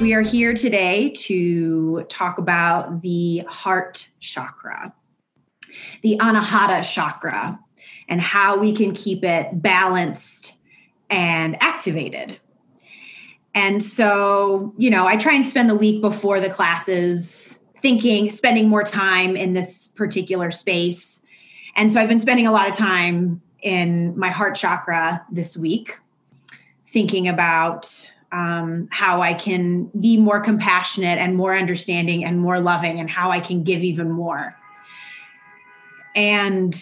We are here today to talk about the heart chakra, the Anahata chakra, and how we can keep it balanced and activated. And so, you know, I try and spend the week before the classes thinking, spending more time in this particular space. And so I've been spending a lot of time in my heart chakra this week, thinking about um, how I can be more compassionate and more understanding and more loving, and how I can give even more. And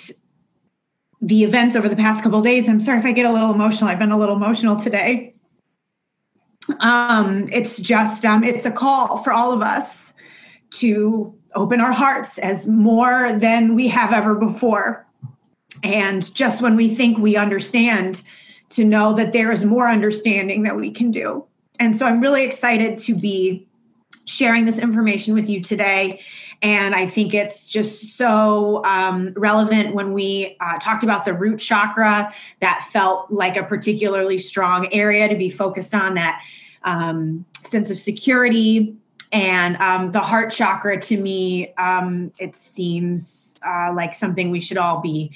the events over the past couple days, I'm sorry if I get a little emotional. I've been a little emotional today. Um, it's just, um, it's a call for all of us to open our hearts as more than we have ever before. And just when we think we understand, to know that there is more understanding that we can do. And so I'm really excited to be sharing this information with you today. And I think it's just so um, relevant when we uh, talked about the root chakra, that felt like a particularly strong area to be focused on that um, sense of security. And um, the heart chakra, to me, um, it seems uh, like something we should all be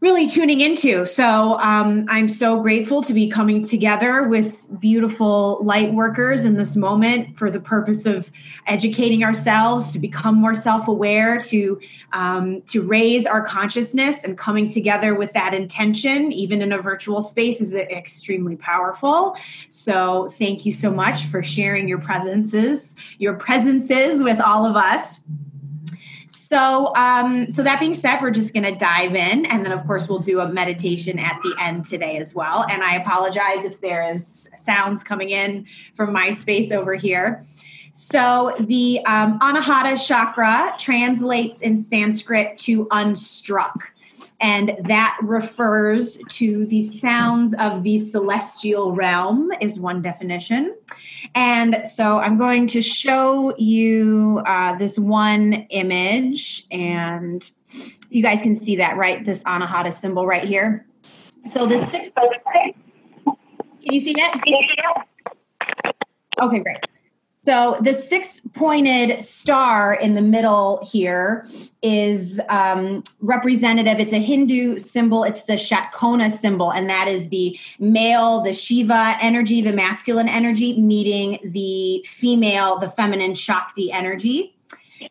really tuning into. So um, I'm so grateful to be coming together with beautiful light workers in this moment for the purpose of educating ourselves to become more self-aware, to um, to raise our consciousness, and coming together with that intention, even in a virtual space, is extremely powerful. So thank you so much for sharing your presences, your presences with all of us. So, um, so that being said, we're just going to dive in, and then of course we'll do a meditation at the end today as well. And I apologize if there is sounds coming in from my space over here. So, the um, Anahata chakra translates in Sanskrit to unstruck and that refers to the sounds of the celestial realm is one definition. And so i'm going to show you uh, this one image and you guys can see that right? This anahata symbol right here. So the sixth can you see it? Okay great so the six pointed star in the middle here is um, representative. It's a Hindu symbol. It's the Shatkona symbol, and that is the male, the Shiva energy, the masculine energy, meeting the female, the feminine Shakti energy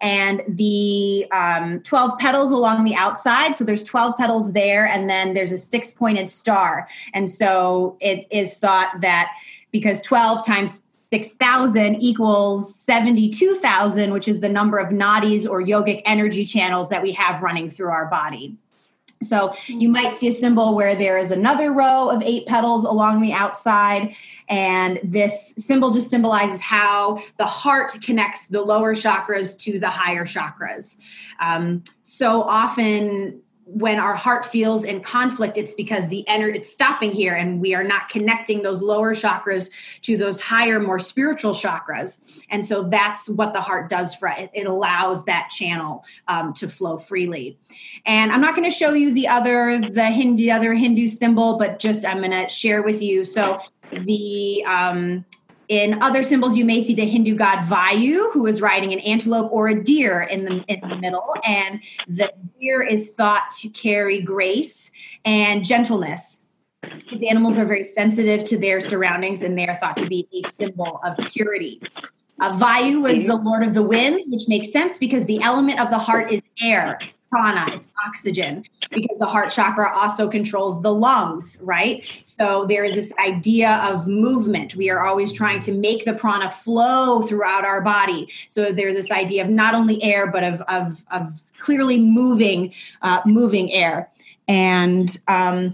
and the um, 12 petals along the outside. So there's 12 petals there, and then there's a six pointed star. And so it is thought that because 12 times 6,000 equals 72,000, which is the number of nadis or yogic energy channels that we have running through our body. So you might see a symbol where there is another row of eight petals along the outside. And this symbol just symbolizes how the heart connects the lower chakras to the higher chakras. Um, so often, when our heart feels in conflict it's because the energy it's stopping here and we are not connecting those lower chakras to those higher more spiritual chakras. And so that's what the heart does for it. It allows that channel um, to flow freely. And i'm not going to show you the other the hindu other hindu symbol but just i'm going to share with you. So the um, in other symbols, you may see the Hindu god Vayu, who is riding an antelope or a deer in the, in the middle. And the deer is thought to carry grace and gentleness. These animals are very sensitive to their surroundings and they are thought to be a symbol of purity. Uh, Vayu was the lord of the winds, which makes sense because the element of the heart is air, prana, it's oxygen, because the heart chakra also controls the lungs, right? So there is this idea of movement. We are always trying to make the prana flow throughout our body. So there's this idea of not only air, but of, of, of clearly moving, uh, moving air. And um,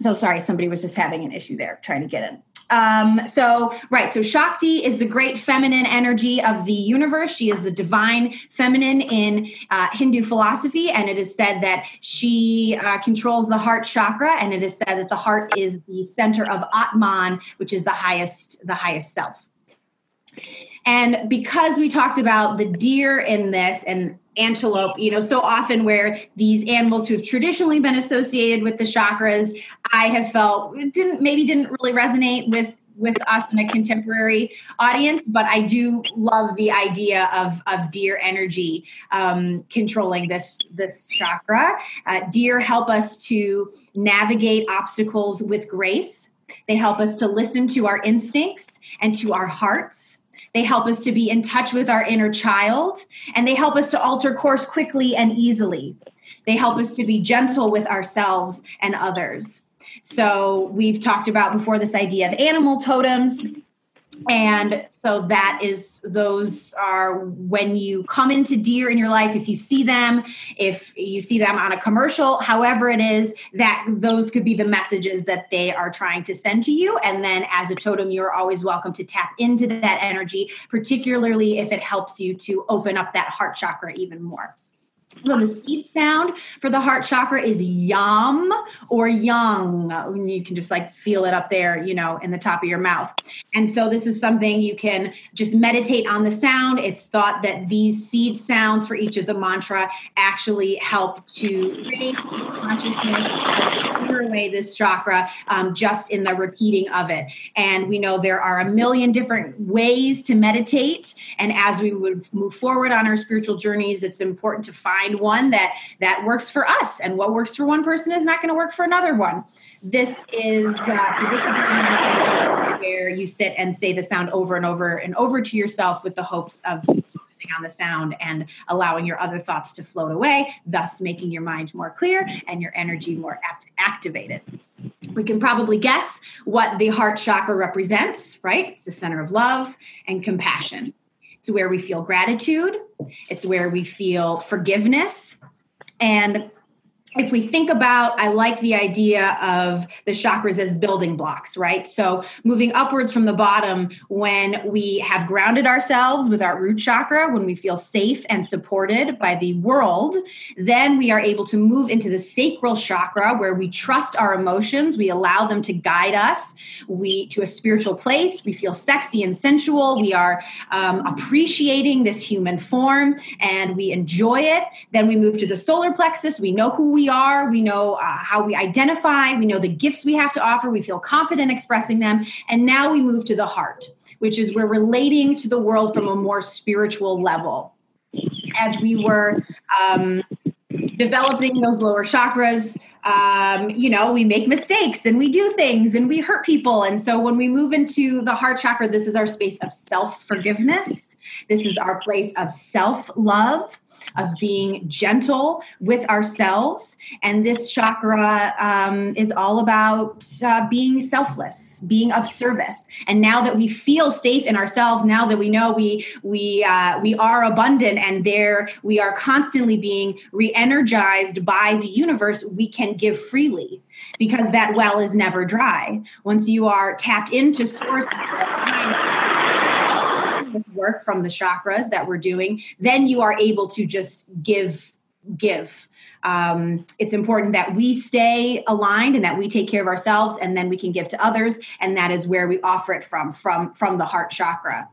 so sorry, somebody was just having an issue there trying to get in. Um, so, right. So, Shakti is the great feminine energy of the universe. She is the divine feminine in uh, Hindu philosophy. And it is said that she uh, controls the heart chakra. And it is said that the heart is the center of Atman, which is the highest, the highest self. And because we talked about the deer in this and antelope, you know, so often where these animals who have traditionally been associated with the chakras, I have felt didn't maybe didn't really resonate with with us in a contemporary audience, but I do love the idea of, of deer energy um, controlling this, this chakra. Uh, deer help us to navigate obstacles with grace. They help us to listen to our instincts and to our hearts. They help us to be in touch with our inner child, and they help us to alter course quickly and easily. They help us to be gentle with ourselves and others. So, we've talked about before this idea of animal totems and so that is those are when you come into deer in your life if you see them if you see them on a commercial however it is that those could be the messages that they are trying to send to you. And then as a totem you're always welcome to tap into that energy particularly if it helps you to open up that heart chakra even more so the seed sound for the heart chakra is yam or young. You can just like feel it up there, you know, in the top of your mouth. And so this is something you can just meditate on the sound. It's thought that these seed sounds for each of the mantra actually help to raise consciousness away this chakra um, just in the repeating of it. And we know there are a million different ways to meditate. And as we would move forward on our spiritual journeys, it's important to find one that that works for us. And what works for one person is not going to work for another one. This is uh, so this is where you sit and say the sound over and over and over to yourself with the hopes of focusing on the sound and allowing your other thoughts to float away, thus making your mind more clear and your energy more act- activated. We can probably guess what the heart chakra represents, right? It's the center of love and compassion. It's where we feel gratitude, it's where we feel forgiveness. And if we think about, I like the idea of the chakras as building blocks, right? So moving upwards from the bottom, when we have grounded ourselves with our root chakra, when we feel safe and supported by the world, then we are able to move into the sacral chakra where we trust our emotions, we allow them to guide us, we to a spiritual place, we feel sexy and sensual, we are um, appreciating this human form and we enjoy it. Then we move to the solar plexus, we know who we are, we know uh, how we identify, we know the gifts we have to offer, we feel confident expressing them. And now we move to the heart, which is we're relating to the world from a more spiritual level. As we were um, developing those lower chakras, um, you know, we make mistakes and we do things and we hurt people. And so when we move into the heart chakra, this is our space of self forgiveness. This is our place of self love of being gentle with ourselves. And this chakra um, is all about uh, being selfless, being of service. And now that we feel safe in ourselves, now that we know we we uh, we are abundant and there we are constantly being re-energized by the universe, we can give freely because that well is never dry. Once you are tapped into source work from the chakras that we're doing, then you are able to just give give. Um, it's important that we stay aligned and that we take care of ourselves, and then we can give to others, and that is where we offer it from from from the heart chakra.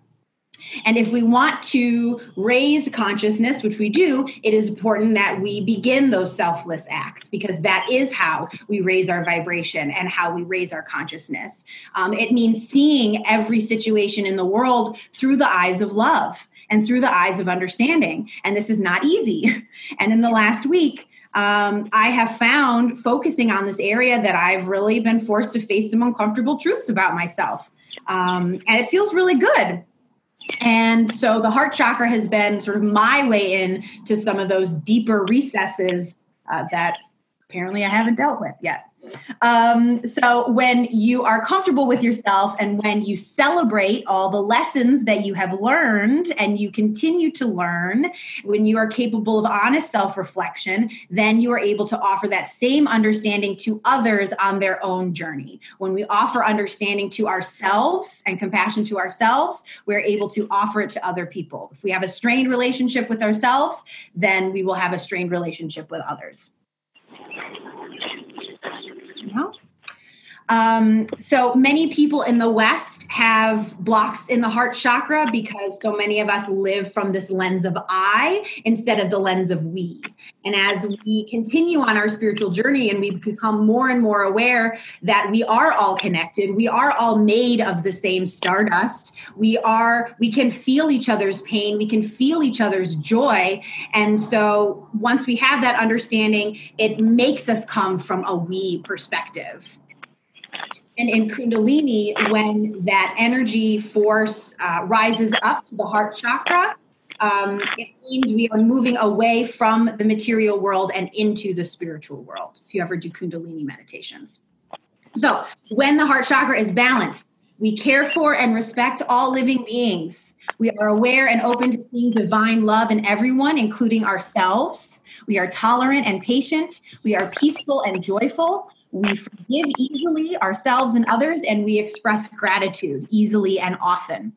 And if we want to raise consciousness, which we do, it is important that we begin those selfless acts because that is how we raise our vibration and how we raise our consciousness. Um, it means seeing every situation in the world through the eyes of love and through the eyes of understanding. And this is not easy. And in the last week, um, I have found focusing on this area that I've really been forced to face some uncomfortable truths about myself. Um, and it feels really good and so the heart chakra has been sort of my way in to some of those deeper recesses uh, that apparently I haven't dealt with yet. Um, so when you are comfortable with yourself and when you celebrate all the lessons that you have learned and you continue to learn, when you are capable of honest self reflection, then you are able to offer that same understanding to others on their own journey. When we offer understanding to ourselves and compassion to ourselves, we're able to offer it to other people. If we have a strained relationship with ourselves, then we will have a strained relationship with others. No? Um, so many people in the West have blocks in the heart chakra because so many of us live from this lens of I instead of the lens of we. And as we continue on our spiritual journey and we become more and more aware that we are all connected, we are all made of the same stardust. We are, we can feel each other's pain, we can feel each other's joy. And so once we have that understanding, it makes us come from a we perspective. And in Kundalini, when that energy force uh, rises up to the heart chakra, um, it means we are moving away from the material world and into the spiritual world. If you ever do Kundalini meditations. So, when the heart chakra is balanced, we care for and respect all living beings. We are aware and open to seeing divine love in everyone, including ourselves. We are tolerant and patient. We are peaceful and joyful. We forgive easily ourselves and others, and we express gratitude easily and often.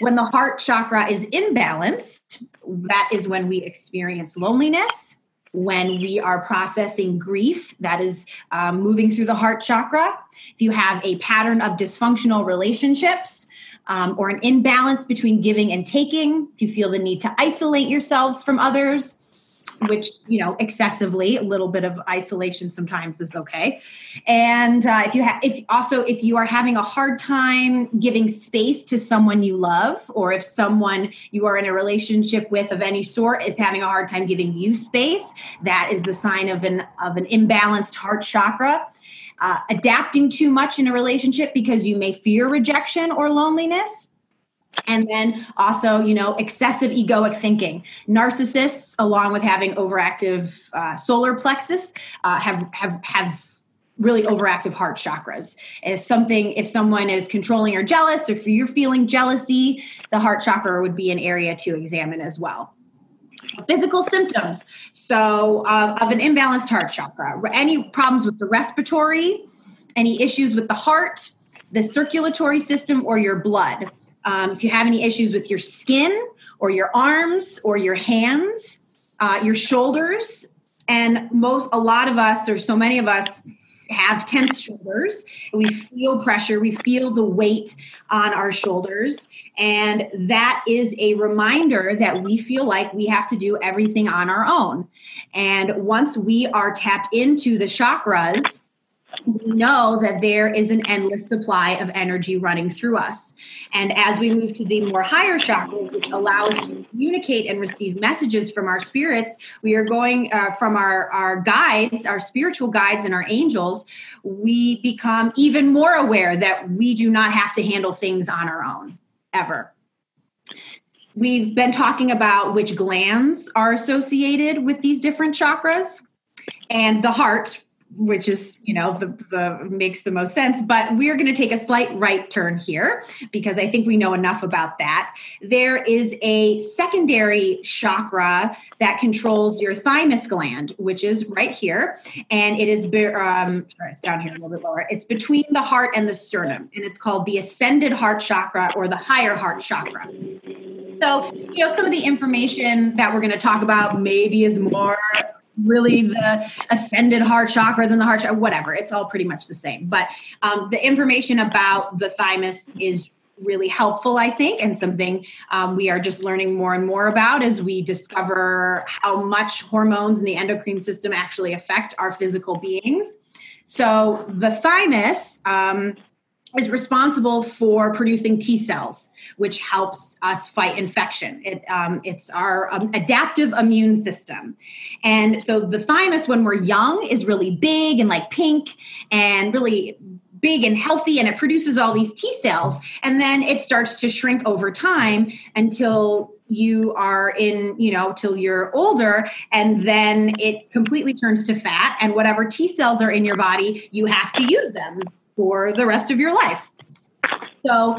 When the heart chakra is imbalanced, that is when we experience loneliness, when we are processing grief that is um, moving through the heart chakra, if you have a pattern of dysfunctional relationships, um, or an imbalance between giving and taking, if you feel the need to isolate yourselves from others, which you know excessively a little bit of isolation sometimes is okay. And uh, if you have if also if you are having a hard time giving space to someone you love or if someone you are in a relationship with of any sort is having a hard time giving you space that is the sign of an of an imbalanced heart chakra. Uh, adapting too much in a relationship because you may fear rejection or loneliness and then also you know excessive egoic thinking. Narcissists along with having overactive uh, solar plexus uh, have have have really overactive heart chakras. If something if someone is controlling or jealous or if you're feeling jealousy the heart chakra would be an area to examine as well. Physical symptoms. So uh, of an imbalanced heart chakra any problems with the respiratory any issues with the heart the circulatory system or your blood um, if you have any issues with your skin or your arms or your hands, uh, your shoulders, and most, a lot of us, or so many of us, have tense shoulders. We feel pressure, we feel the weight on our shoulders. And that is a reminder that we feel like we have to do everything on our own. And once we are tapped into the chakras, we know that there is an endless supply of energy running through us. And as we move to the more higher chakras, which allow us to communicate and receive messages from our spirits, we are going uh, from our, our guides, our spiritual guides, and our angels, we become even more aware that we do not have to handle things on our own ever. We've been talking about which glands are associated with these different chakras. And the heart, which is you know the, the makes the most sense but we're going to take a slight right turn here because i think we know enough about that. There is a secondary chakra that controls your thymus gland which is right here and it is um, sorry it's down here a little bit lower. It's between the heart and the sternum and it's called the ascended heart chakra or the higher heart chakra. So you know some of the information that we're going to talk about maybe is more really the ascended heart chakra than the heart chakra, whatever. It's all pretty much the same. But um, the information about the thymus is really helpful, I think, and something um, we are just learning more and more about as we discover how much hormones in the endocrine system actually affect our physical beings. So the thymus. Um, is responsible for producing T cells, which helps us fight infection. It, um, it's our um, adaptive immune system. And so the thymus, when we're young, is really big and like pink and really big and healthy and it produces all these T cells. And then it starts to shrink over time until you are in, you know, till you're older, and then it completely turns to fat. And whatever T cells are in your body, you have to use them for the rest of your life. So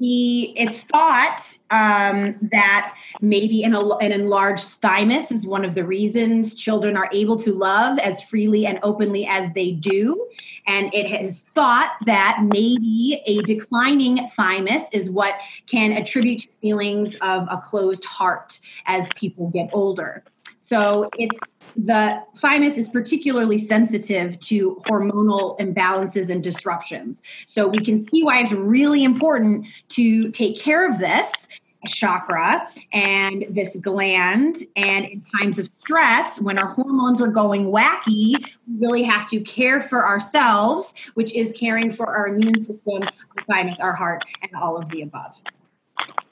the it's thought um, that maybe an, an enlarged thymus is one of the reasons children are able to love as freely and openly as they do. And it has thought that maybe a declining thymus is what can attribute to feelings of a closed heart as people get older. So it's the thymus is particularly sensitive to hormonal imbalances and disruptions. So we can see why it's really important to take care of this chakra and this gland. And in times of stress, when our hormones are going wacky, we really have to care for ourselves, which is caring for our immune system, our thymus, our heart, and all of the above.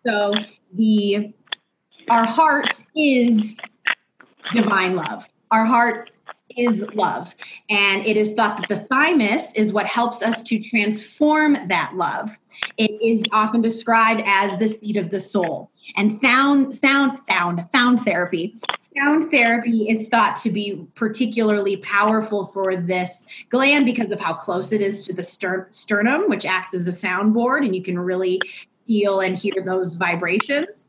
So the our heart is divine love. Our heart is love. And it is thought that the thymus is what helps us to transform that love. It is often described as the seat of the soul. And sound, sound, sound, sound therapy. Sound therapy is thought to be particularly powerful for this gland because of how close it is to the sternum, which acts as a soundboard, and you can really feel and hear those vibrations.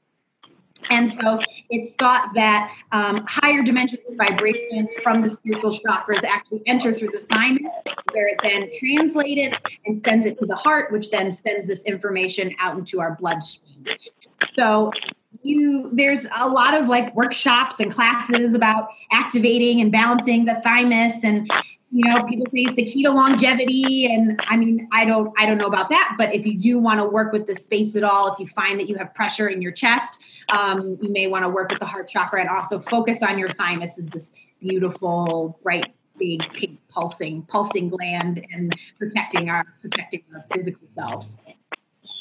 And so it's thought that um, higher dimensional vibrations from the spiritual chakras actually enter through the thymus, where it then translates and sends it to the heart, which then sends this information out into our bloodstream. So you there's a lot of like workshops and classes about activating and balancing the thymus and you know people say it's the key to longevity and i mean i don't i don't know about that but if you do want to work with the space at all if you find that you have pressure in your chest um, you may want to work with the heart chakra and also focus on your thymus is this beautiful bright big pink pulsing pulsing gland and protecting our protecting our physical selves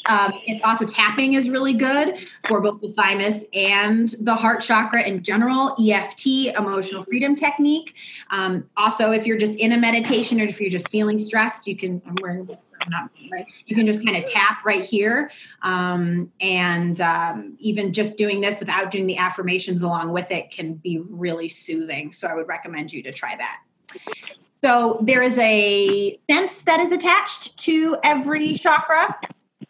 um, it's also tapping is really good for both the thymus and the heart chakra in general. EFT, emotional freedom technique. Um, also, if you're just in a meditation or if you're just feeling stressed, you can. I'm wearing not right. You can just kind of tap right here, um, and um, even just doing this without doing the affirmations along with it can be really soothing. So I would recommend you to try that. So there is a sense that is attached to every chakra.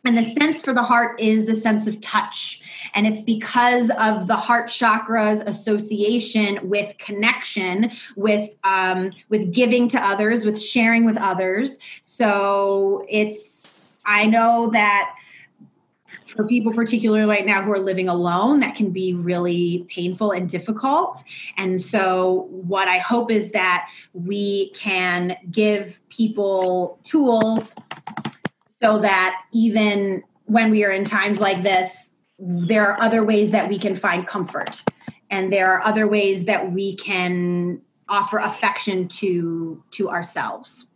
And the sense for the heart is the sense of touch. And it's because of the heart chakra's association with connection, with um, with giving to others, with sharing with others. So it's I know that for people particularly right now who are living alone that can be really painful and difficult and so what i hope is that we can give people tools so that even when we are in times like this, there are other ways that we can find comfort. And there are other ways that we can offer affection to, to ourselves.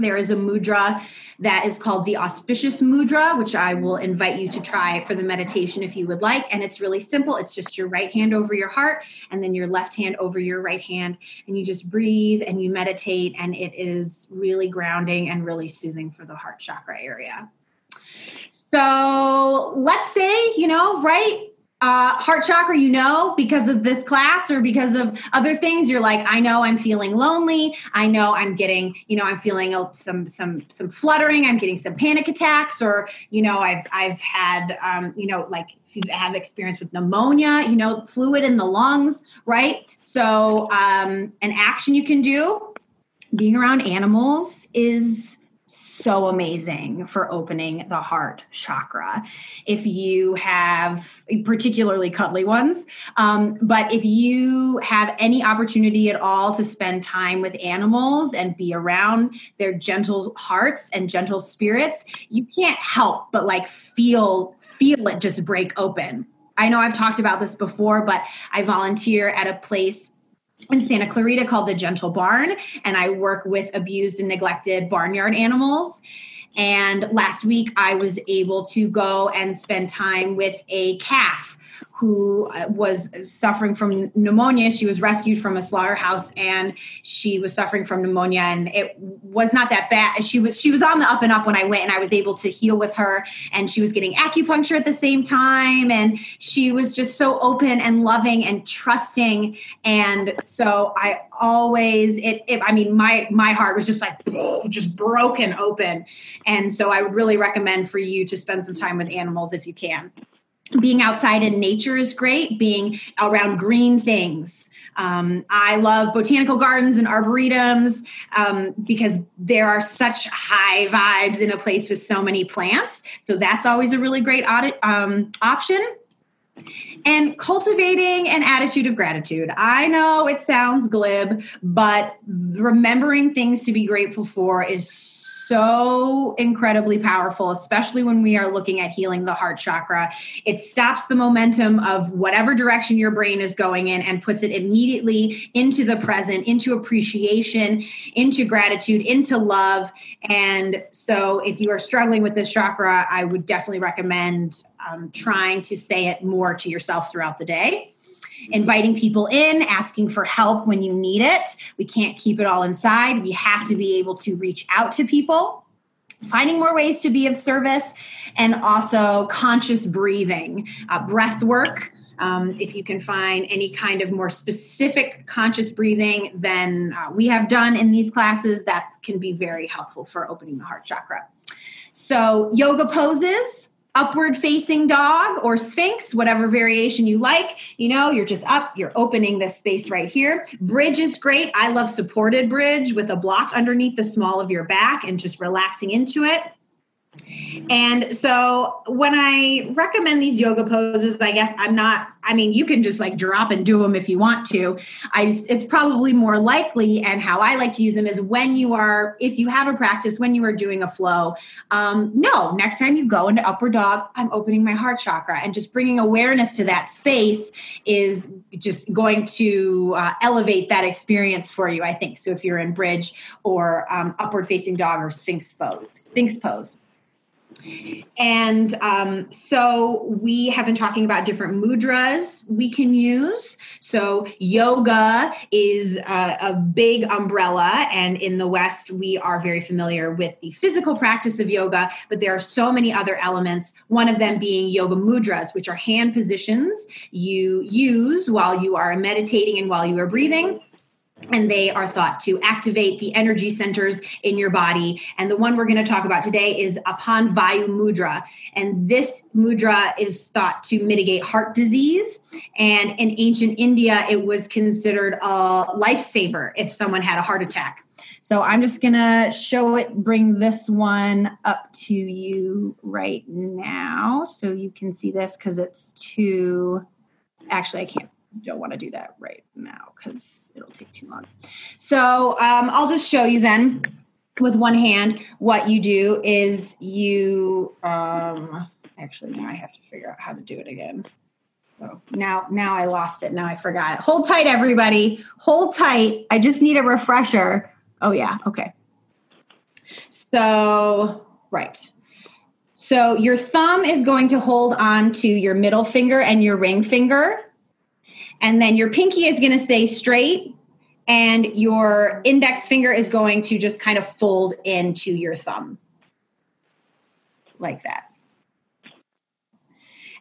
There is a mudra that is called the auspicious mudra, which I will invite you to try for the meditation if you would like. And it's really simple. It's just your right hand over your heart and then your left hand over your right hand. And you just breathe and you meditate, and it is really grounding and really soothing for the heart chakra area. So let's say, you know, right? Uh, heart chakra, you know, because of this class or because of other things, you're like, I know I'm feeling lonely. I know I'm getting, you know, I'm feeling some some some fluttering. I'm getting some panic attacks, or you know, I've I've had, um, you know, like if you have experience with pneumonia, you know, fluid in the lungs, right? So, um, an action you can do, being around animals is so amazing for opening the heart chakra. If you have particularly cuddly ones, um, but if you have any opportunity at all to spend time with animals and be around their gentle hearts and gentle spirits, you can't help but like feel feel it just break open. I know I've talked about this before, but I volunteer at a place in Santa Clarita called the Gentle Barn, and I work with abused and neglected barnyard animals. And last week, I was able to go and spend time with a calf who uh, was suffering from pneumonia. She was rescued from a slaughterhouse and she was suffering from pneumonia. And it was not that bad. She was she was on the up and up when I went and I was able to heal with her. And she was getting acupuncture at the same time. And she was just so open and loving and trusting. And so I always it, it I mean my my heart was just like just broken open. And so I would really recommend for you to spend some time with animals if you can being outside in nature is great being around green things um, I love botanical gardens and arboretums um, because there are such high vibes in a place with so many plants. So that's always a really great audit, um, option. and cultivating an attitude of gratitude. I know it sounds glib, but remembering things to be grateful for is incredibly powerful, especially when we are looking at healing the heart chakra. It stops the momentum of whatever direction your brain is going in and puts it immediately into the present, into appreciation, into gratitude, into love. And so, if you are struggling with this chakra, I would definitely recommend um, trying to say it more to yourself throughout the day inviting people in, asking for help when you need it. We can't keep it all inside. We have to be able to reach out to people. Finding more ways to be of service and also conscious breathing, uh, breath work. Um, if you can find any kind of more specific conscious breathing than uh, we have done in these classes, that can be very helpful for opening the heart chakra. So, yoga poses upward facing dog or sphinx whatever variation you like you know you're just up you're opening this space right here. Bridge is great. I love supported bridge with a block underneath the small of your back and just relaxing into it and so when I recommend these yoga poses, I guess I'm not, I mean, you can just like drop and do them if you want to. I just, it's probably more likely. And how I like to use them is when you are, if you have a practice, when you are doing a flow. Um, no, next time you go into upward dog, I'm opening my heart chakra and just bringing awareness to that space is just going to uh, elevate that experience for you, I think. So if you're in bridge or um, upward facing dog or sphinx pose, sphinx pose. And um, so we have been talking about different mudras we can use. So yoga is a, a, big umbrella, and in the West, we are very familiar with the physical practice of yoga, but there are so many other elements. One of them being yoga mudras, which are hand positions you use while you are meditating and while you are breathing and they are thought to activate the energy centers in your body. And the one we're going to talk about today is Apan Vayu Mudra. And this mudra is thought to mitigate heart disease. And in ancient India, it was considered a lifesaver if someone had a heart attack. So I'm just going to show it, bring this one up to you right now so you can see this because it's too. Actually, I can't don't want to do that right now because it'll take too long. So um, I'll just show you then with one hand. What you do is you um, actually now I have to figure out how to do it again. Oh, now now I lost it. Now I forgot it. Hold tight, everybody. Hold tight. I just need a refresher. Oh yeah, okay. So right. So your thumb is going to hold on to your middle finger and your ring finger and then your pinky is going to stay straight and your index finger is going to just kind of fold into your thumb like that.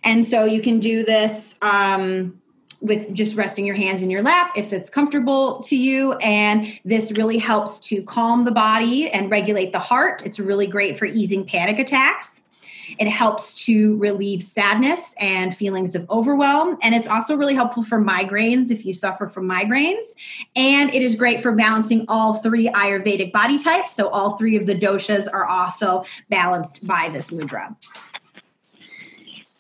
And so you can do this um, with just resting your hands in your lap if it's comfortable to you. And this really helps to calm the body and regulate the heart. It's really great for easing panic attacks. It helps to relieve sadness and feelings of overwhelm. And it's also really helpful for migraines if you suffer from migraines. And it is great for balancing all three Ayurvedic body types. So all three of the doshas are also balanced by this mudra.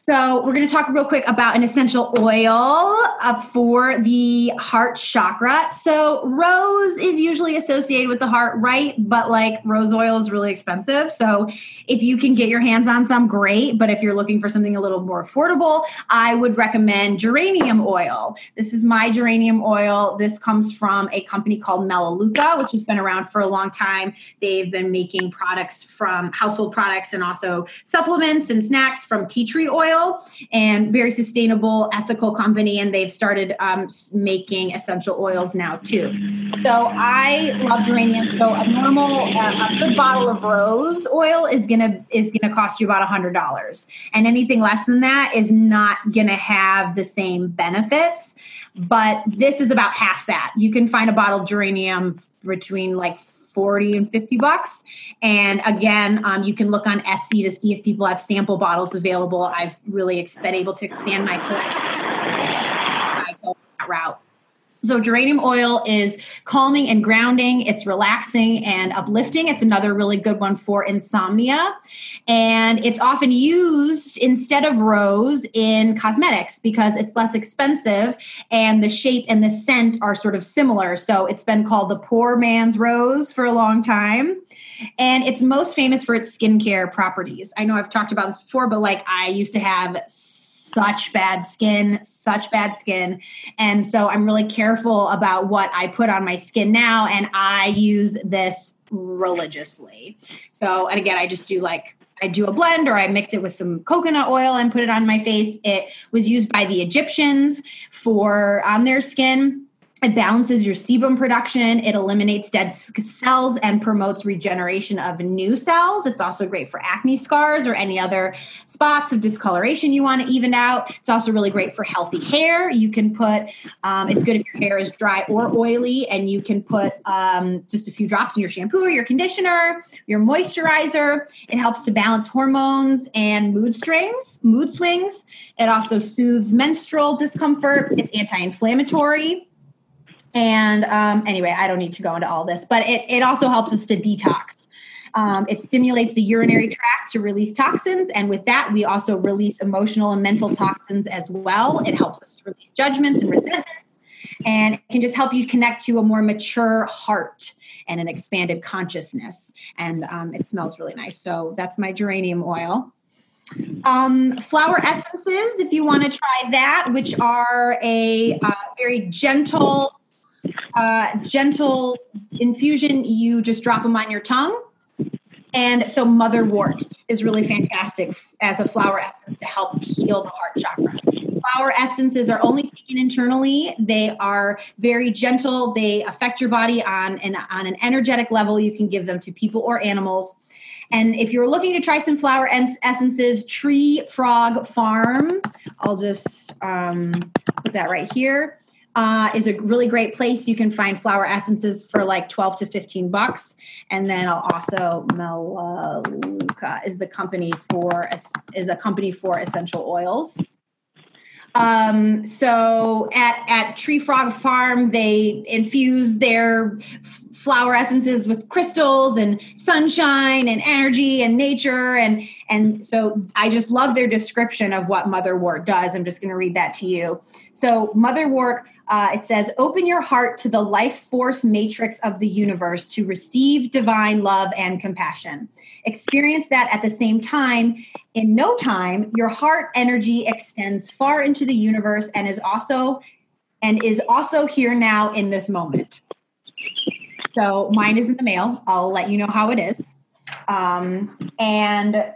So, we're going to talk real quick about an essential oil uh, for the heart chakra. So, rose is usually associated with the heart, right? But like rose oil is really expensive. So, if you can get your hands on some, great. But if you're looking for something a little more affordable, I would recommend geranium oil. This is my geranium oil. This comes from a company called Melaleuca, which has been around for a long time. They've been making products from household products and also supplements and snacks from tea tree oil and very sustainable, ethical company. And they've started um, making essential oils now too. So I love geranium. So a normal, uh, a good bottle of rose oil is gonna is gonna cost you about a hundred dollars, and anything less than that is not gonna have the same benefits. But this is about half that. You can find a bottle of geranium between like 40 and 50 bucks. And again, um, you can look on Etsy to see if people have sample bottles available. I've really been able to expand my collection. by go that route. So, geranium oil is calming and grounding. It's relaxing and uplifting. It's another really good one for insomnia. And it's often used instead of rose in cosmetics because it's less expensive and the shape and the scent are sort of similar. So, it's been called the poor man's rose for a long time. And it's most famous for its skincare properties. I know I've talked about this before, but like I used to have such bad skin, such bad skin. And so I'm really careful about what I put on my skin now. And I use this religiously. So, and again, I just do like, I do a blend or I mix it with some coconut oil and put it on my face. It was used by the Egyptians for on their skin it balances your sebum production. It eliminates dead cells and promotes regeneration of new cells. It's also great for acne scars or any other spots of discoloration you want to even out. It's also really great for healthy hair. You can put, um, it's good if your hair is dry or oily, and you can put um, just a few drops in your shampoo or your conditioner, your moisturizer. It helps to balance hormones and mood swings. Mood swings. It also soothes menstrual discomfort. It's anti-inflammatory and um, anyway, I don't need to go into all this, but it, it also helps us to detox. Um, it stimulates the urinary tract to release toxins. And with that, we also release emotional and mental toxins as well. It helps us to release judgments and resentments. And it can just help you connect to a more mature heart and an expanded consciousness. And um, it smells really nice. So that's my geranium oil. Um, flower essences, if you want to try that, which are a uh, very gentle uh, gentle infusion, you just drop them on your tongue. And so motherwort is really fantastic as a flower essence to help heal the heart chakra. Flower essences are only taken internally. They are very gentle. They affect your body on an, on an energetic level. You can give them to people or animals. And if you're looking to try some flower essences, Tree Frog Farm, I'll just um, put that right here uh, is a really great place. You can find flower essences for like 12 to 15 bucks. And then I'll also Melaleuca is the company for is a company for essential oils. Um, so at at Tree Frog Farm, they infuse their flower essences with crystals and sunshine and energy and nature and and so I just love their description of what motherwort does. I'm just going to read that to you. So motherwort uh, it says, Open your heart to the life force matrix of the universe to receive divine love and compassion. Experience that at the same time. In no time, your heart energy extends far into the universe and is also and is also here now in this moment. So mine is in the mail. I'll let you know how it is. Um, and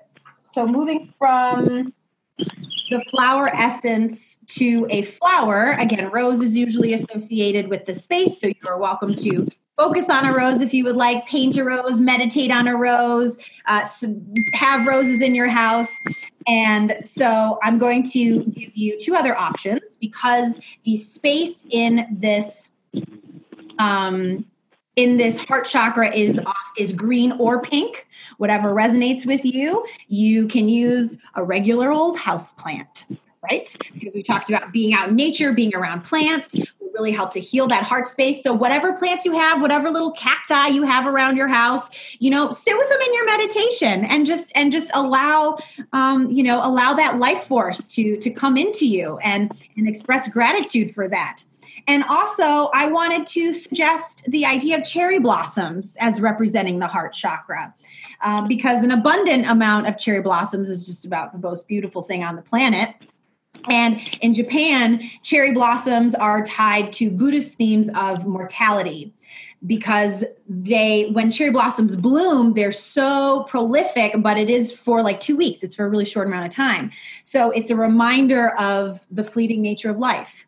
so moving from the flower essence to a flower. Again, rose is usually associated with the space, so you are welcome to focus on a rose if you would like, paint a rose, meditate on a rose, uh, have roses in your house. And so I'm going to give you two other options because the space in this um, in this heart chakra is off is green or pink whatever resonates with you you can use a regular old house plant right? Because we talked about being out in nature being around plants will really help to heal that heart space. So whatever plants you have whatever little cacti you have around your house you know sit with them in your meditation and just and just allow um, you know allow that life force to to come into you and and express gratitude for that and also, I wanted to suggest the idea of cherry blossoms as representing the heart chakra, um, because an abundant amount of cherry blossoms is just about the most beautiful thing on the planet. And in Japan, cherry blossoms are tied to Buddhist themes of mortality because they when cherry blossoms bloom they're so prolific but it is for like 2 weeks. It's for a really short amount of time. So it's a reminder of the fleeting nature of life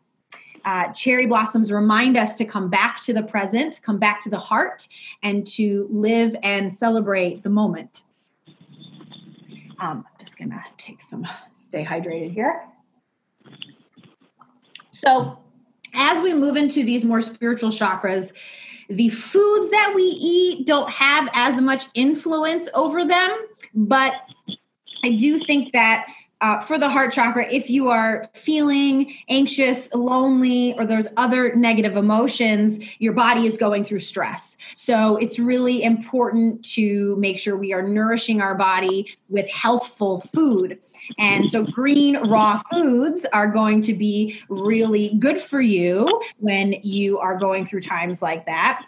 uh, cherry blossoms remind us to come back to the present, come back to the heart, and to live and celebrate the moment. Um, I'm just gonna take some, stay hydrated here. So, as we move into these more spiritual chakras, the foods that we eat don't have as much influence over them, but I do think that uh, for the heart chakra, if you are feeling anxious, lonely, or there's other negative emotions, your body is going through stress. So it's really important to make sure we are nourishing our body with healthful food. And so green raw foods are going to be really good for you when you are going through times like that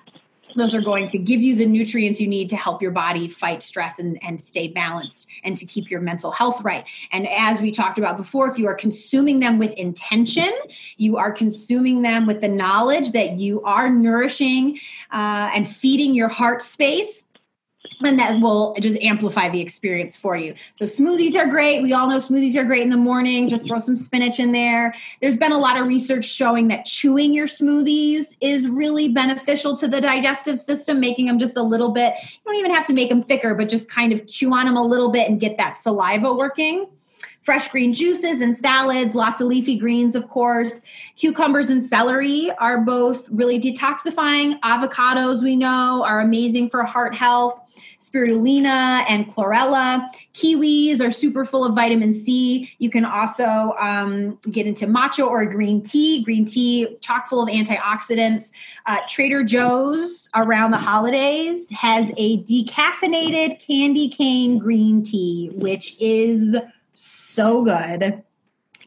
those are going to give you the nutrients you need to help your body fight stress and, and stay balanced and to keep your mental health right. And as we talked about before, if you are consuming them with intention, you are consuming them with the knowledge that you are nourishing uh, and feeding your heart space and that will just amplify the experience for you. So smoothies are great. We all know smoothies are great in the morning. Just throw some spinach in there. There's been a lot of research showing that chewing your smoothies is really beneficial to the digestive system, making them just a little bit. You don't even have to make them thicker, but just kind of chew on them a little bit and get that saliva working fresh green juices and salads, lots of leafy greens, of course. Cucumbers and celery are both really detoxifying. Avocados, we know, are amazing for heart health spirulina and chlorella. Kiwis are super full of vitamin C. You can also um, get into matcha or green tea. Green tea, chock full of antioxidants. Uh, Trader Joe's around the holidays has a decaffeinated candy cane green tea, which is so good.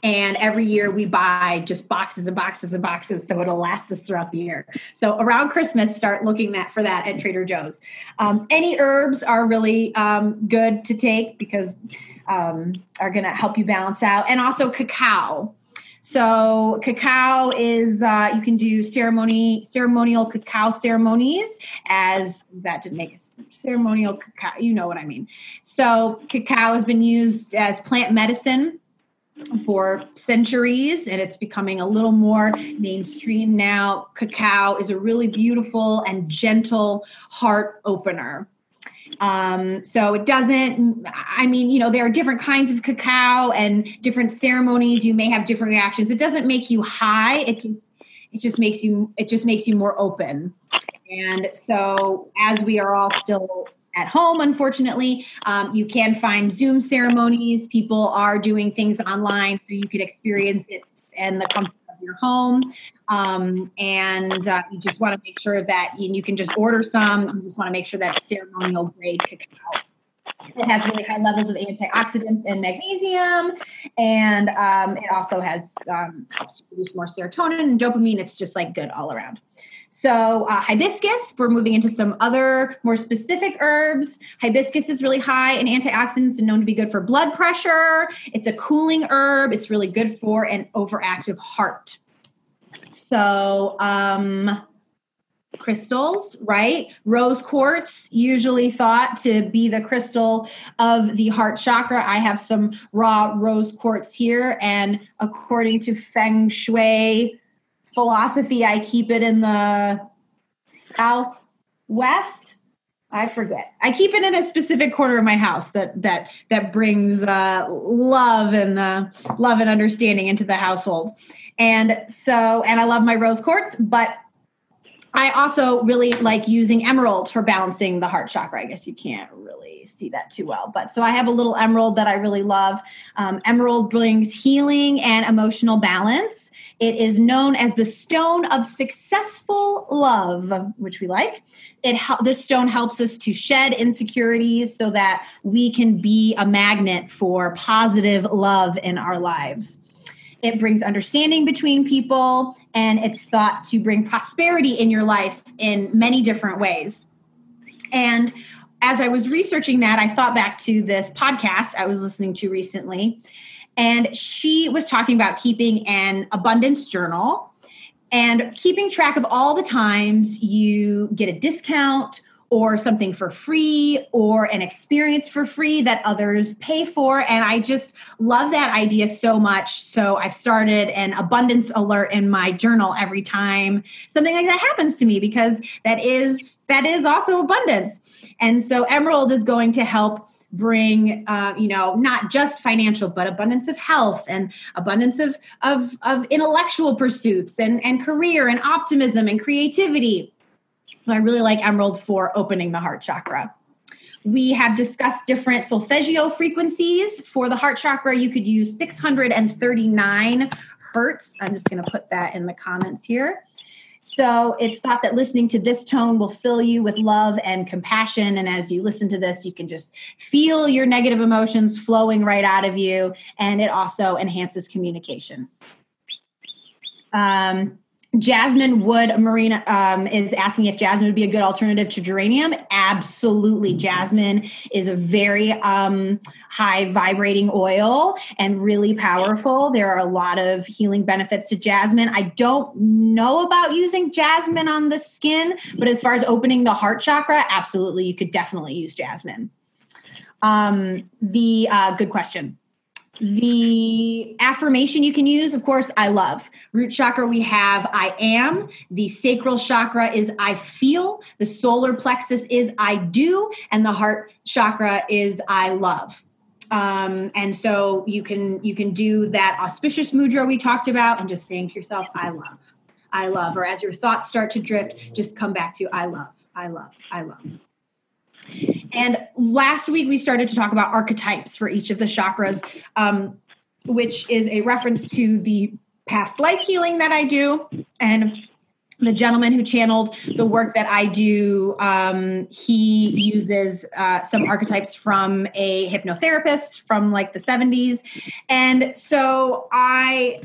And every year we buy just boxes and boxes and boxes so it'll last us throughout the year. So around Christmas, start looking that for that at Trader Joe's. Um, any herbs are really um, good to take because um, are going to help you balance out, and also cacao. So cacao is uh, you can do ceremony ceremonial cacao ceremonies as that didn't make ceremonial cacao. You know what I mean. So cacao has been used as plant medicine for centuries and it's becoming a little more mainstream now. Cacao is a really beautiful and gentle heart opener. Um, so it doesn't, I mean, you know, there are different kinds of cacao and different ceremonies. You may have different reactions. It doesn't make you high. It just, it just makes you, it just makes you more open. And so as we are all still at home, unfortunately. Um, you can find Zoom ceremonies. People are doing things online so you can experience it and the comfort of your home. Um, and uh, you just want to make sure that you, you, can just order some. You just want to make sure that ceremonial grade cacao. It has really high levels of antioxidants and magnesium, and um, it also has um, helps produce more serotonin and dopamine. It's just like good all around. So, uh, hibiscus, we're moving into some other more specific herbs. Hibiscus is really high in antioxidants and known to be good for blood pressure. It's a cooling herb, it's really good for an overactive heart. So, um, crystals, right? Rose quartz, usually thought to be the crystal of the heart chakra. I have some raw rose quartz here, and according to Feng Shui, philosophy, I keep it in the southwest. I forget. I keep it in a specific corner of my house that that that brings uh, love and uh, love and understanding into the household. And so, and I love my rose quartz, but I also really like using emerald for balancing the heart chakra. I guess you can't really see that too well, but so I have a little emerald that I really love. Um, emerald brings healing and emotional balance. It is known as the stone of successful love, which we like. It this stone helps us to shed insecurities so that we can be a magnet for positive love in our lives. It brings understanding between people and it's thought to bring prosperity in your life in many different ways. And as I was researching that, I thought back to this podcast I was listening to recently and she was talking about keeping an abundance journal and keeping track of all the times you get a discount or something for free or an experience for free that others pay for. And I just love that idea so much. So I've started an abundance alert in my journal every time something like that happens to me because that is that is also abundance. And so Emerald is going to help bring uh, you know not just financial but abundance of health and abundance of of of intellectual pursuits and and career and optimism and creativity so i really like emerald for opening the heart chakra we have discussed different solfeggio frequencies. For the heart chakra, you could use 639 hertz. I'm just going to put that in the comments here. So it's thought that listening to this tone will fill you with love and compassion. And as you listen to this, you can just feel your negative emotions flowing right out of you. And it also enhances communication. Um, Jasmine Wood Marina um, is asking if jasmine would be a good alternative to geranium. Absolutely. Jasmine is a very um, high vibrating oil and really powerful. There are a lot of healing benefits to jasmine. I don't know about using jasmine on the skin, but as far as opening the heart chakra, absolutely, you could definitely use jasmine. Um, the uh, good question. The affirmation you can use, of course, I love. Root chakra, we have I am. The sacral chakra is I feel. The solar plexus is I do. And the heart chakra is I love. Um, and so you can you can do that auspicious mudra we talked about and just saying to yourself, I love, I love. Or as your thoughts start to drift, just come back to I love, I love, I love. And last week we started to talk about archetypes for each of the chakras, um, which is a reference to the past life healing that I do. And the gentleman who channeled the work that I do, um, he uses uh, some archetypes from a hypnotherapist from like the 70s. And so I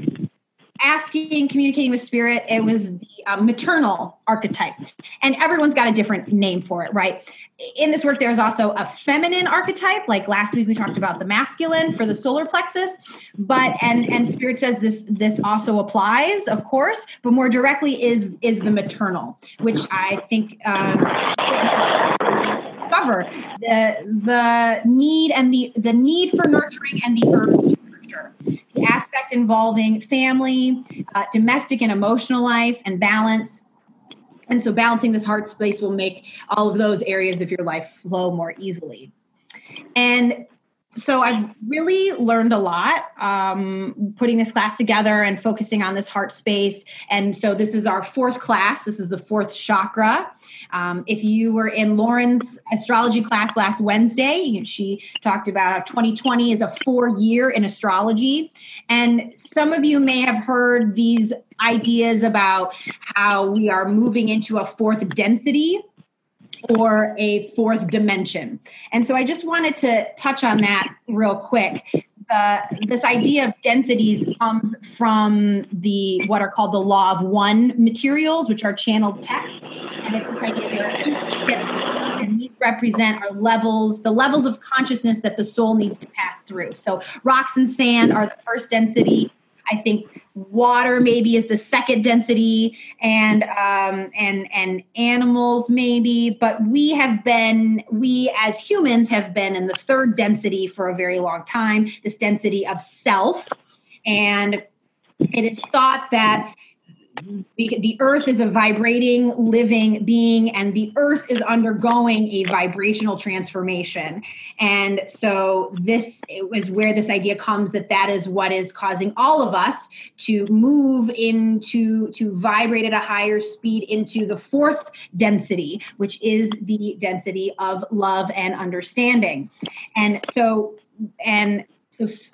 asking, communicating with spirit, it was the uh, maternal archetype. And everyone's got a different name for it, right? In this work, there's also a feminine archetype. Like last week, we talked about the masculine for the solar plexus, but and and spirit says this this also applies, of course, but more directly is is the maternal, which I think um, discover the the need and the the need for nurturing and the urge aspect involving family, uh, domestic and emotional life, and balance. And so, balancing this heart space will make all of those areas of your life flow more easily. And so I've really learned a lot um, putting this class together and focusing on this heart space. And so this is our fourth class. This is the fourth chakra. Um, if you were in Lauren's astrology class last Wednesday, she talked about 2020 is a four year in astrology. And some of you may have heard these ideas about how we are moving into a fourth density or a fourth dimension. And so I just wanted to touch on that real quick. Uh, this idea of densities comes from the what are called the law of one materials, which are channeled text, and it's this idea there are and these represent our levels, the levels of consciousness that the soul needs to pass through. So rocks and sand are the first density. I think water maybe is the second density, and um, and and animals maybe. But we have been, we as humans have been in the third density for a very long time. This density of self, and it is thought that the earth is a vibrating living being and the earth is undergoing a vibrational transformation. And so this is where this idea comes that that is what is causing all of us to move into to vibrate at a higher speed into the fourth density which is the density of love and understanding. And so and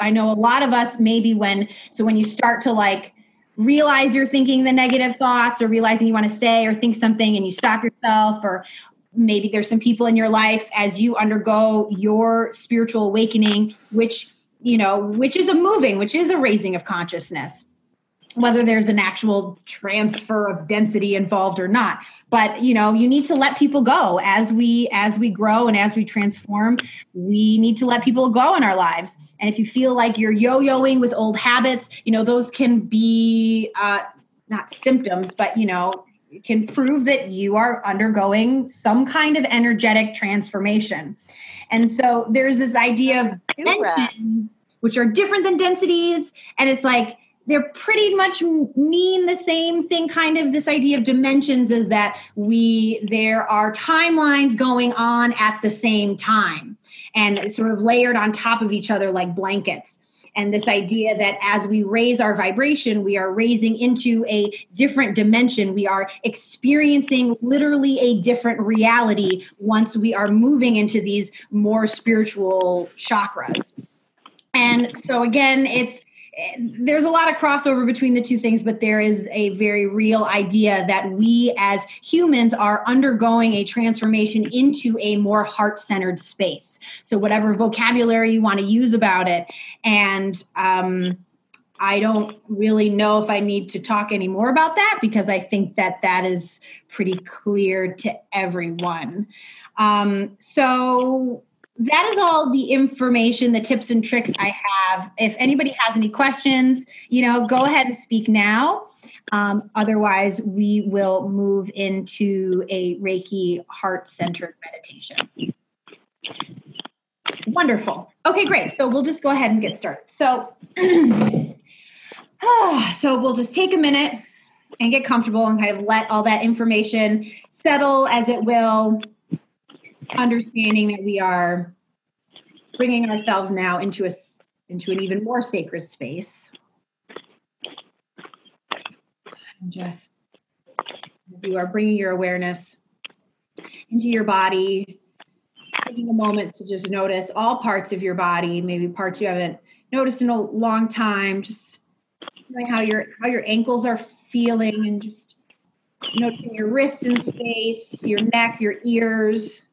i know a lot of us maybe when so when you start to like realize you're thinking the negative thoughts or realizing you want to say or think something and you stop yourself or maybe there's some people in your life as you undergo your spiritual awakening which you know which is a moving which is a raising of consciousness whether there's an actual transfer of density involved or not. But you know you need to let people go. As we as we grow and as we transform we need to let people go in our lives. And if you feel like you're yo-yoing with old habits you know those can be uh, not symptoms but you know can prove that you are undergoing some kind of energetic transformation. And so there's this idea of dimensions which are different than densities. And it's like they're pretty much mean the same thing kind of this idea of dimensions is that we there are timelines going on at the same time and sort of layered on top of each other like blankets and this idea that as we raise our vibration, we are raising into a different dimension. We are experiencing literally a different reality once we are moving into these more spiritual chakras. And so, again, it's there's a lot of crossover between the two things, but there is a very real idea that we as humans are undergoing a transformation into a more heart centered space. So, whatever vocabulary you want to use about it. And, um, I don't really know if I need to talk any more about that because I think that that is pretty clear to everyone. Um, so, that is all the information, the tips and tricks I have. If anybody has any questions, you know, go ahead and speak now. Um, otherwise, we will move into a Reiki heart centered meditation. Wonderful. Okay, great. So we'll just go ahead and get started. So, so we'll just take a minute and get comfortable and kind of let all that information settle as it will understanding that we are bringing ourselves now into a into an even more sacred space. And just as you are bringing your awareness into your body taking a moment to just notice all parts of your body maybe parts you haven't noticed in a long time just feeling how your how your ankles are feeling and just noticing your wrists in space your neck your ears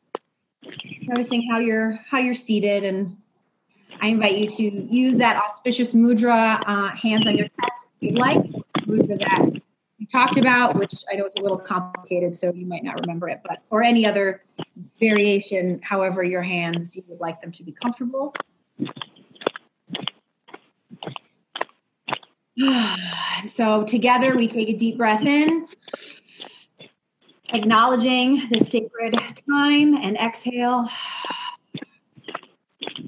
noticing how you're how you're seated and i invite you to use that auspicious mudra uh, hands on your chest if you'd like. Mudra that we talked about which i know is a little complicated so you might not remember it but or any other variation however your hands you would like them to be comfortable. So together we take a deep breath in acknowledging the sacred time and exhale.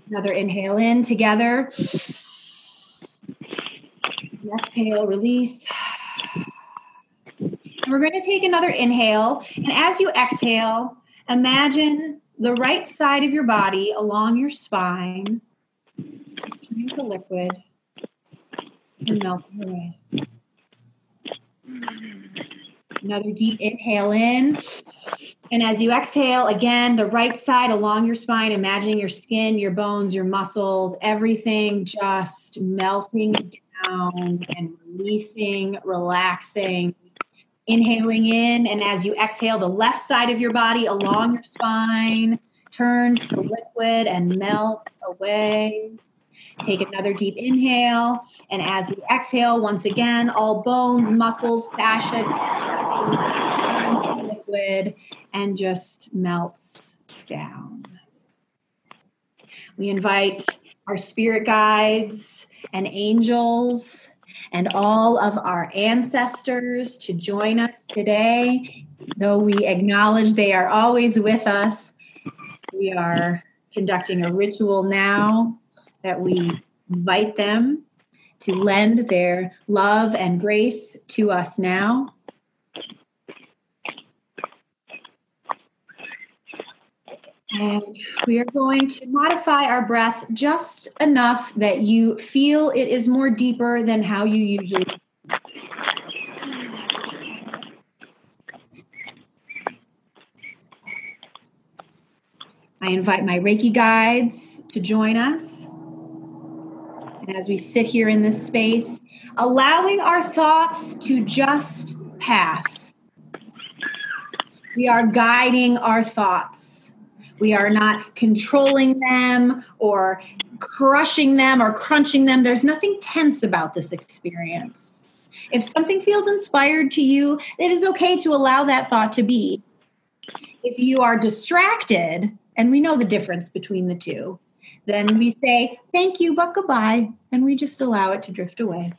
Another inhale in together. Exhale, release. And we're going to take another inhale. And as you exhale, imagine the right side of your body along your spine turning to liquid and melting away. Another deep inhale in. And as you exhale, again, the right side along your spine, imagining your skin, your bones, your muscles, everything just melting down and releasing, relaxing. Inhaling in, and as you exhale, the left side of your body along your spine turns to liquid and melts away. Take another deep inhale. And as we exhale, once again, all bones, muscles, fascia, and just melts down. We invite our spirit guides and angels and all of our ancestors to join us today. Though we acknowledge they are always with us, we are conducting a ritual now that we invite them to lend their love and grace to us now. And we are going to modify our breath just enough that you feel it is more deeper than how you usually. I invite my Reiki guides to join us. And as we sit here in this space, allowing our thoughts to just pass. We are guiding our thoughts. We are not controlling them or crushing them or crunching them. There's nothing tense about this experience. If something feels inspired to you, it is okay to allow that thought to be. If you are distracted, and we know the difference between the two, then we say, thank you, but goodbye, and we just allow it to drift away.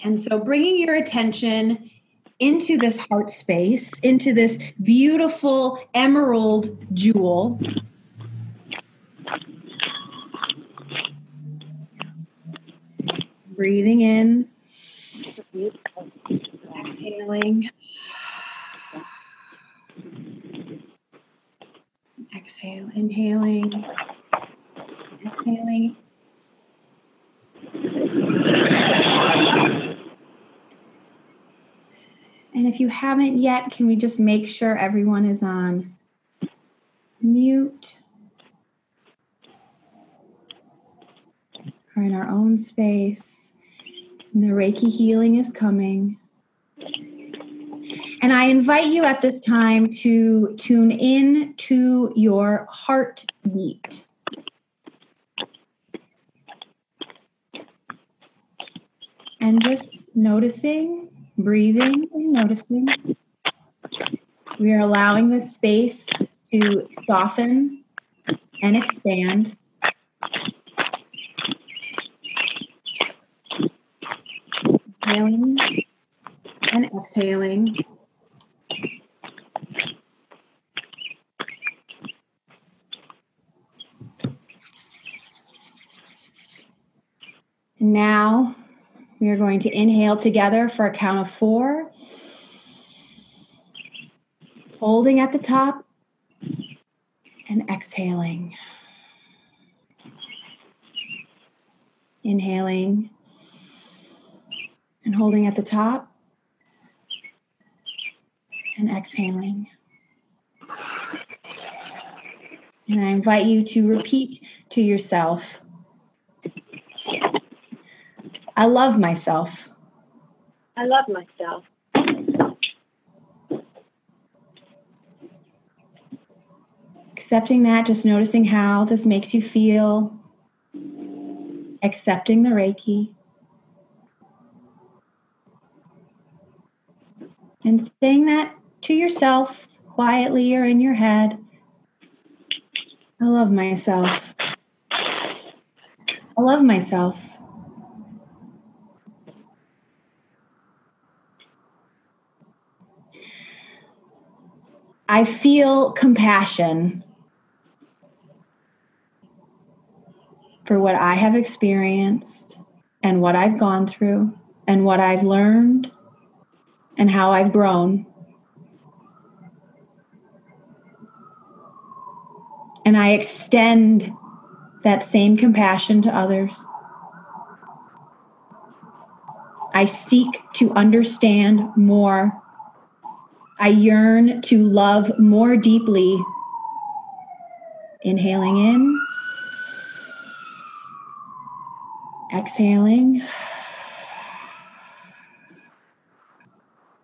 And so bringing your attention into this heart space, into this beautiful emerald jewel. Breathing in, exhaling. Exhale, inhaling, exhaling. And if you haven't yet, can we just make sure everyone is on mute? Or in our own space. And the Reiki healing is coming. And I invite you at this time to tune in to your heartbeat. And just noticing, breathing and noticing. We are allowing the space to soften and expand. Inhaling and exhaling. Now we are going to inhale together for a count of four, holding at the top and exhaling. Inhaling and holding at the top and exhaling. And I invite you to repeat to yourself I love myself. I love myself. Accepting that, just noticing how this makes you feel. Accepting the Reiki. And saying that to yourself quietly or in your head. I love myself. I love myself. I feel compassion for what I have experienced and what I've gone through and what I've learned and how I've grown. And I extend that same compassion to others. I seek to understand more I yearn to love more deeply. Inhaling in, exhaling,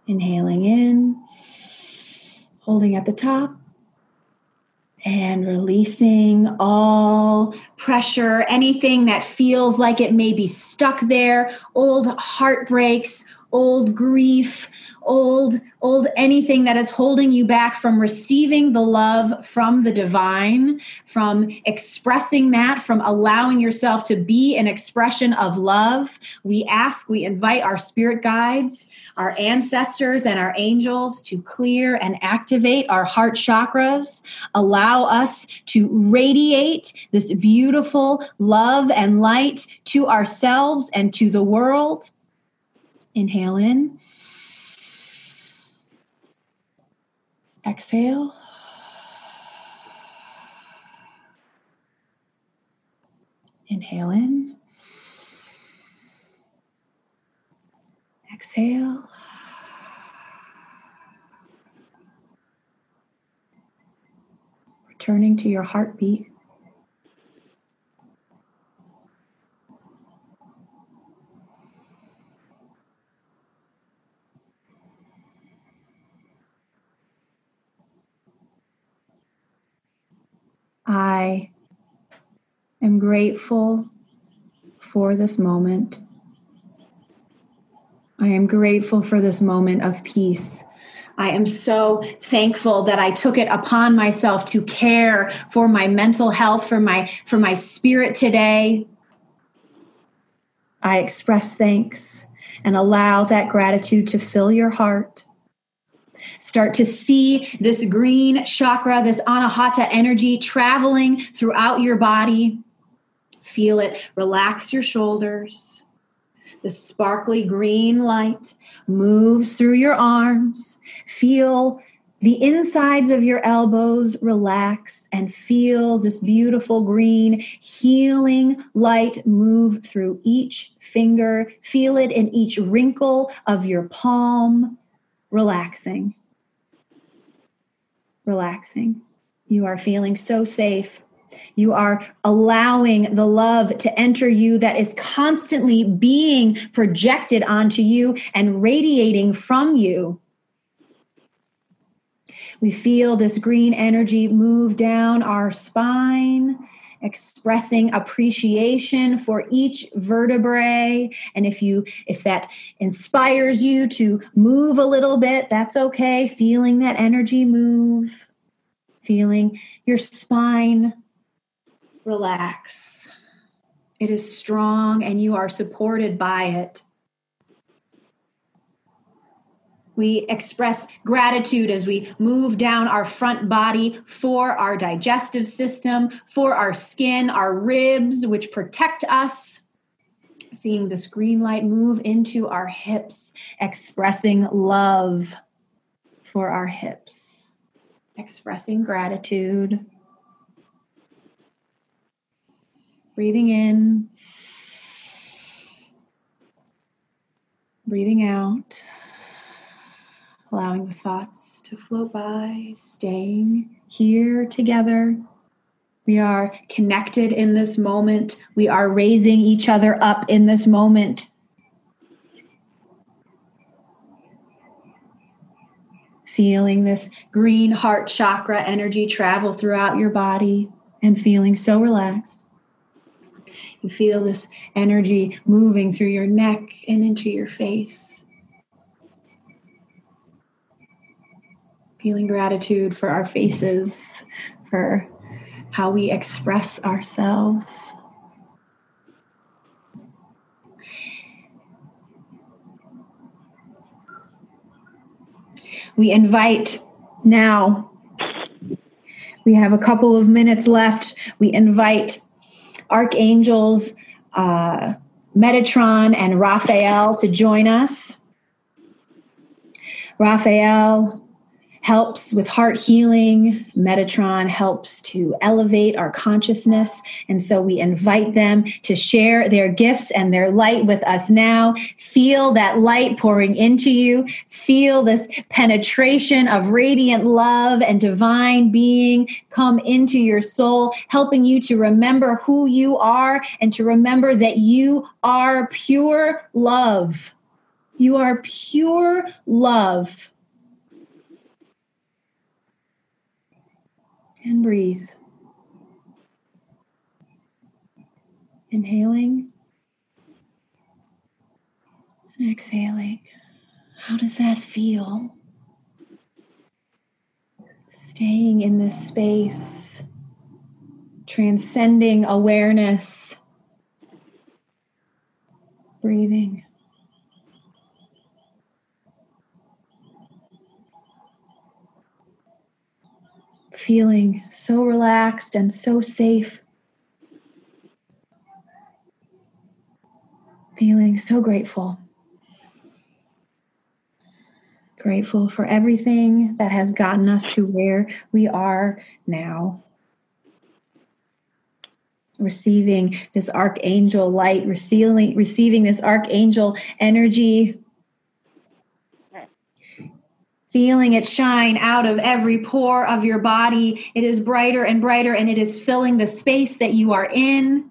inhaling in, holding at the top, and releasing all pressure, anything that feels like it may be stuck there, old heartbreaks, old grief, old old anything that is holding you back from receiving the love from the divine from expressing that from allowing yourself to be an expression of love. We ask we invite our spirit guides our ancestors and our angels to clear and activate our heart chakras. Allow us to radiate this beautiful love and light to ourselves and to the world inhale in Exhale. Inhale in. Exhale. Returning to your heartbeat. I am grateful for this moment. I am grateful for this moment of peace. I am so thankful that I took it upon myself to care for my mental health, for my for my spirit today. I express thanks and allow that gratitude to fill your heart. Start to see this green chakra, this anahata energy traveling throughout your body. Feel it. Relax your shoulders. The sparkly green light moves through your arms. Feel the insides of your elbows relax and feel this beautiful green healing light move through each finger. Feel it in each wrinkle of your palm, relaxing. Relaxing. You are feeling so safe. You are allowing the love to enter you that is constantly being projected onto you and radiating from you we feel this green energy move down our spine, expressing appreciation for each vertebrae. And if you if that inspires you to move a little bit, that's okay. Feeling that energy move, feeling your spine relax. It is strong and you are supported by it. We express gratitude as we move down our front body for our digestive system, for our skin, our ribs, which protect us. Seeing this green light move into our hips, expressing love for our hips, expressing gratitude. Breathing in, breathing out allowing the thoughts to float by, staying here together. We are connected in this moment. We are raising each other up in this moment. Feeling this green heart chakra energy travel throughout your body and feeling so relaxed. You feel this energy moving through your neck and into your face. Feeling gratitude for our faces, for how we express ourselves. We invite now, we have a couple of minutes left. We invite archangels, uh, Metatron, and Raphael to join us. Raphael helps with heart healing. Metatron helps to elevate our consciousness. And so we invite them to share their gifts and their light with us now. Feel that light pouring into you. Feel this penetration of radiant love and divine being come into your soul, helping you to remember who you are and to remember that you are pure love. You are pure love. And breathe. Inhaling and exhaling. How does that feel? Staying in this space, transcending awareness, breathing. Feeling so relaxed and so safe. Feeling so grateful. Grateful for everything that has gotten us to where we are now. Receiving this archangel light, receiving, receiving this archangel energy, feeling it shine out of every pore of your body. It is brighter and brighter, and it is filling the space that you are in.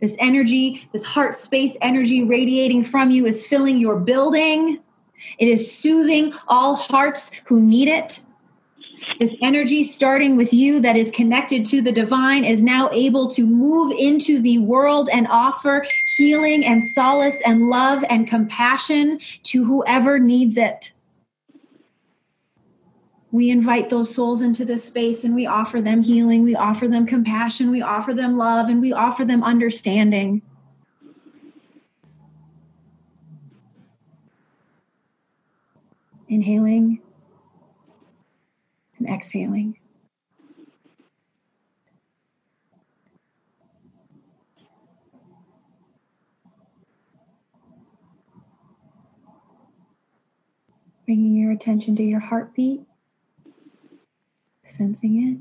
This energy, this heart space energy radiating from you is filling your building. It is soothing all hearts who need it. This energy, starting with you, that is connected to the divine, is now able to move into the world and offer healing and solace and love and compassion to whoever needs it we invite those souls into this space and we offer them healing, we offer them compassion, we offer them love, and we offer them understanding. Inhaling and exhaling. Bringing your attention to your heartbeat. Sensing it.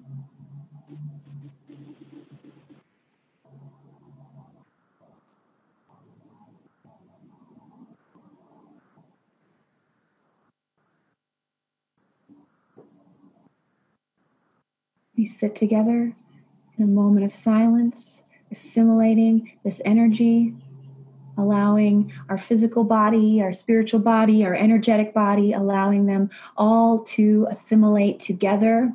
We sit together in a moment of silence, assimilating this energy, allowing our physical body, our spiritual body, our energetic body, allowing them all to assimilate together.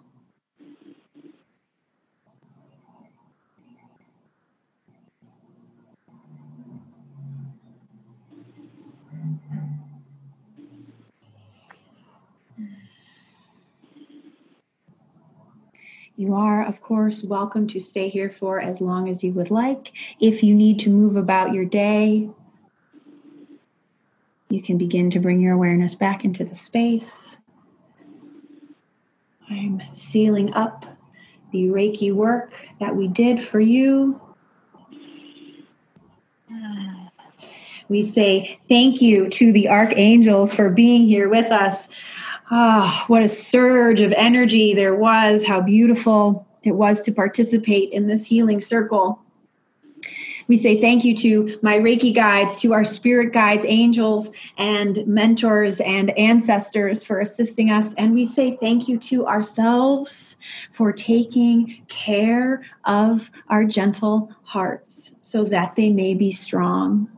Are, of course, welcome to stay here for as long as you would like. If you need to move about your day, you can begin to bring your awareness back into the space. I'm sealing up the Reiki work that we did for you. We say thank you to the archangels for being here with us Ah, oh, what a surge of energy there was. How beautiful it was to participate in this healing circle. We say thank you to my Reiki guides, to our spirit guides, angels, and mentors and ancestors for assisting us. And we say thank you to ourselves for taking care of our gentle hearts so that they may be strong.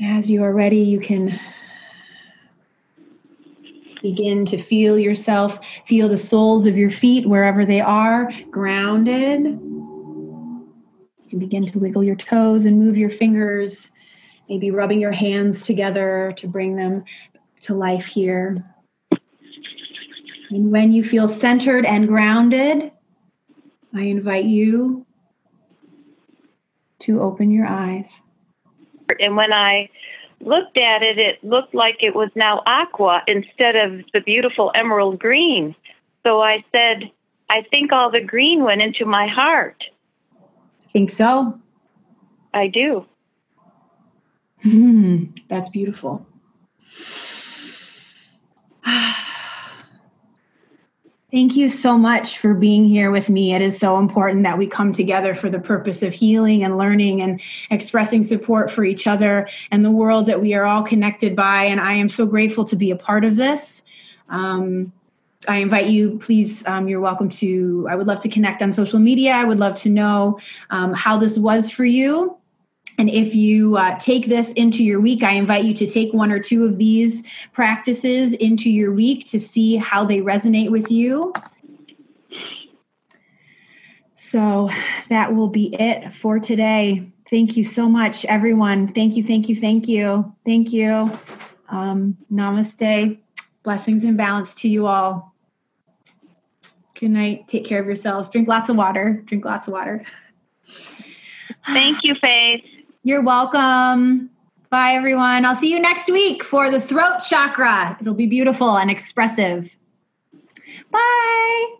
As you are ready, you can begin to feel yourself, feel the soles of your feet wherever they are, grounded. You can begin to wiggle your toes and move your fingers, maybe rubbing your hands together to bring them to life here. And when you feel centered and grounded, I invite you to open your eyes. And when I looked at it, it looked like it was now aqua instead of the beautiful emerald green. So I said, I think all the green went into my heart. I Think so? I do. Hmm, that's beautiful. Thank you so much for being here with me. It is so important that we come together for the purpose of healing and learning and expressing support for each other and the world that we are all connected by. And I am so grateful to be a part of this. Um, I invite you, please, um, you're welcome to. I would love to connect on social media. I would love to know um, how this was for you. And if you uh, take this into your week, I invite you to take one or two of these practices into your week to see how they resonate with you. So that will be it for today. Thank you so much, everyone. Thank you, thank you, thank you. Thank you. Um, namaste. Blessings and balance to you all. Good night. Take care of yourselves. Drink lots of water. Drink lots of water. Thank you, Faith. You're welcome. Bye, everyone. I'll see you next week for the throat chakra. It'll be beautiful and expressive. Bye.